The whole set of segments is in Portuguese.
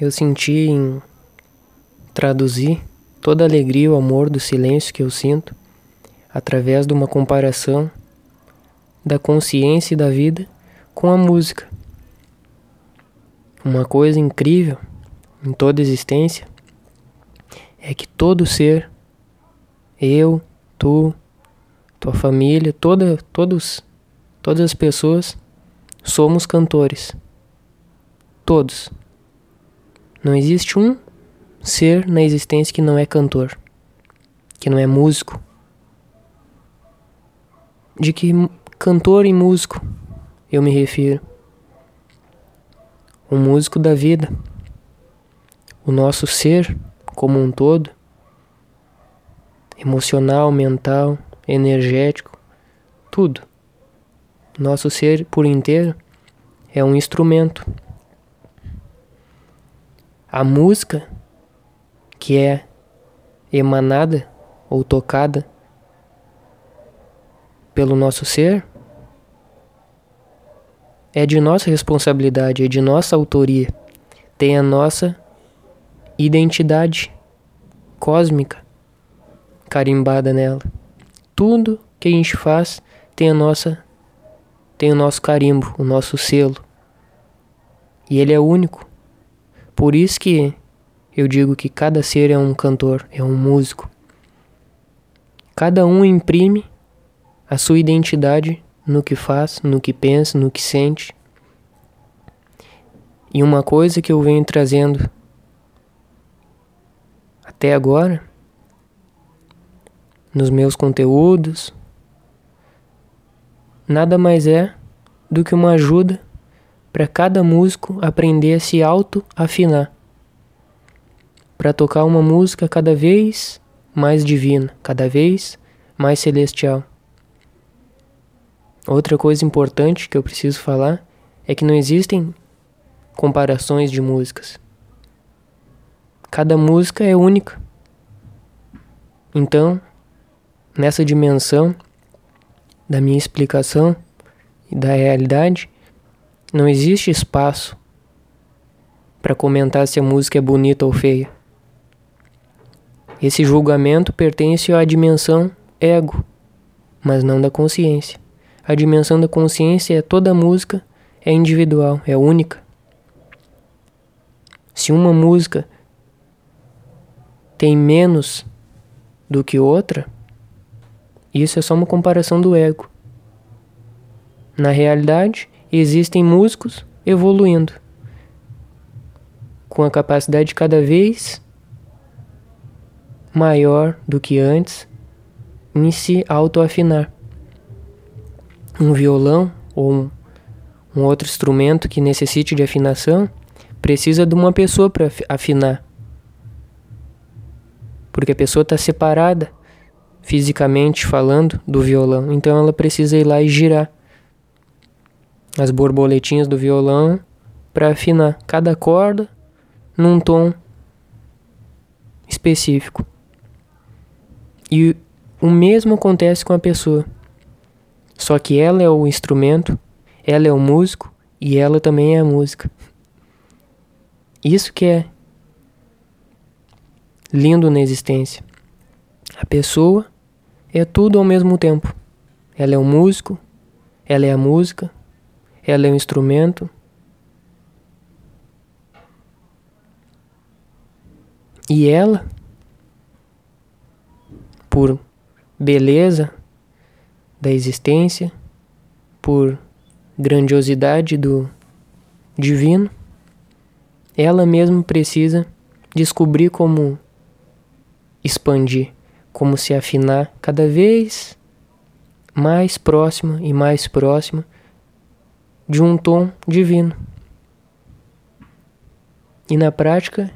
eu senti em traduzir toda a alegria e o amor do silêncio que eu sinto através de uma comparação da consciência e da vida com a música. Uma coisa incrível em toda existência é que todo ser, eu, tu, tua família, toda, todos, todas as pessoas, somos cantores. Todos. Não existe um ser na existência que não é cantor, que não é músico. De que cantor e músico eu me refiro? O músico da vida. O nosso ser como um todo, emocional, mental, energético, tudo. Nosso ser por inteiro é um instrumento. A música que é emanada ou tocada pelo nosso ser é de nossa responsabilidade, é de nossa autoria, tem a nossa identidade cósmica carimbada nela. Tudo que a gente faz tem a nossa tem o nosso carimbo, o nosso selo. E ele é único. Por isso que eu digo que cada ser é um cantor, é um músico. Cada um imprime a sua identidade no que faz, no que pensa, no que sente. E uma coisa que eu venho trazendo até agora, nos meus conteúdos, nada mais é do que uma ajuda para cada músico aprender a se auto-afinar, para tocar uma música cada vez mais divina, cada vez mais celestial. Outra coisa importante que eu preciso falar é que não existem comparações de músicas. Cada música é única. Então, nessa dimensão da minha explicação e da realidade, não existe espaço para comentar se a música é bonita ou feia. Esse julgamento pertence à dimensão ego, mas não da consciência. A dimensão da consciência é toda música é individual, é única. Se uma música tem menos do que outra, isso é só uma comparação do ego. Na realidade, existem músicos evoluindo, com a capacidade cada vez maior do que antes em se autoafinar. Um violão ou um, um outro instrumento que necessite de afinação precisa de uma pessoa para afinar porque a pessoa está separada fisicamente falando do violão, então ela precisa ir lá e girar as borboletinhas do violão para afinar cada corda num tom específico. E o mesmo acontece com a pessoa. Só que ela é o instrumento, ela é o músico e ela também é a música. Isso que é lindo na existência. A pessoa é tudo ao mesmo tempo. Ela é um músico, ela é a música, ela é um instrumento. E ela, por beleza da existência, por grandiosidade do divino, ela mesma precisa descobrir como expandir, como se afinar cada vez mais próxima e mais próxima de um tom divino. E na prática,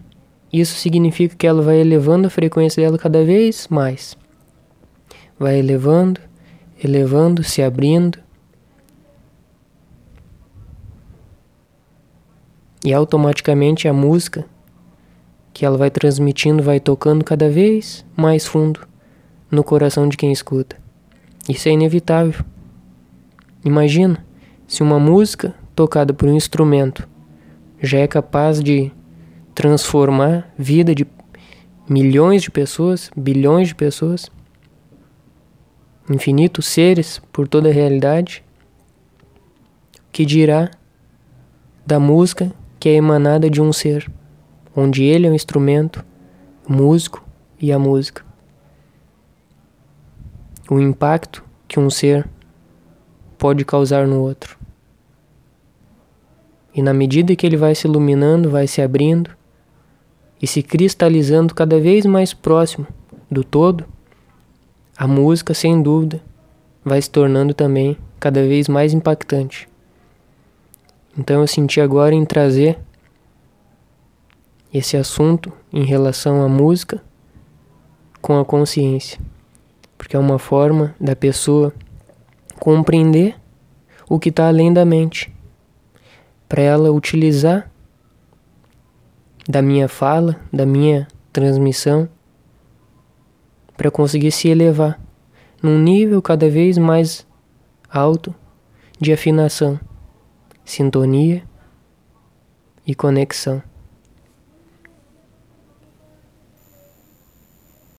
isso significa que ela vai elevando a frequência dela cada vez mais. Vai elevando, elevando, se abrindo. E automaticamente a música que ela vai transmitindo, vai tocando cada vez mais fundo no coração de quem escuta. Isso é inevitável. Imagina se uma música tocada por um instrumento já é capaz de transformar vida de milhões de pessoas, bilhões de pessoas, infinitos seres por toda a realidade, que dirá da música que é emanada de um ser, onde ele é um instrumento, músico e a música. O impacto que um ser pode causar no outro. E na medida que ele vai se iluminando, vai se abrindo e se cristalizando cada vez mais próximo do todo, a música, sem dúvida, vai se tornando também cada vez mais impactante. Então eu senti agora em trazer esse assunto em relação à música com a consciência, porque é uma forma da pessoa compreender o que está além da mente, para ela utilizar da minha fala, da minha transmissão, para conseguir se elevar num nível cada vez mais alto de afinação, sintonia e conexão.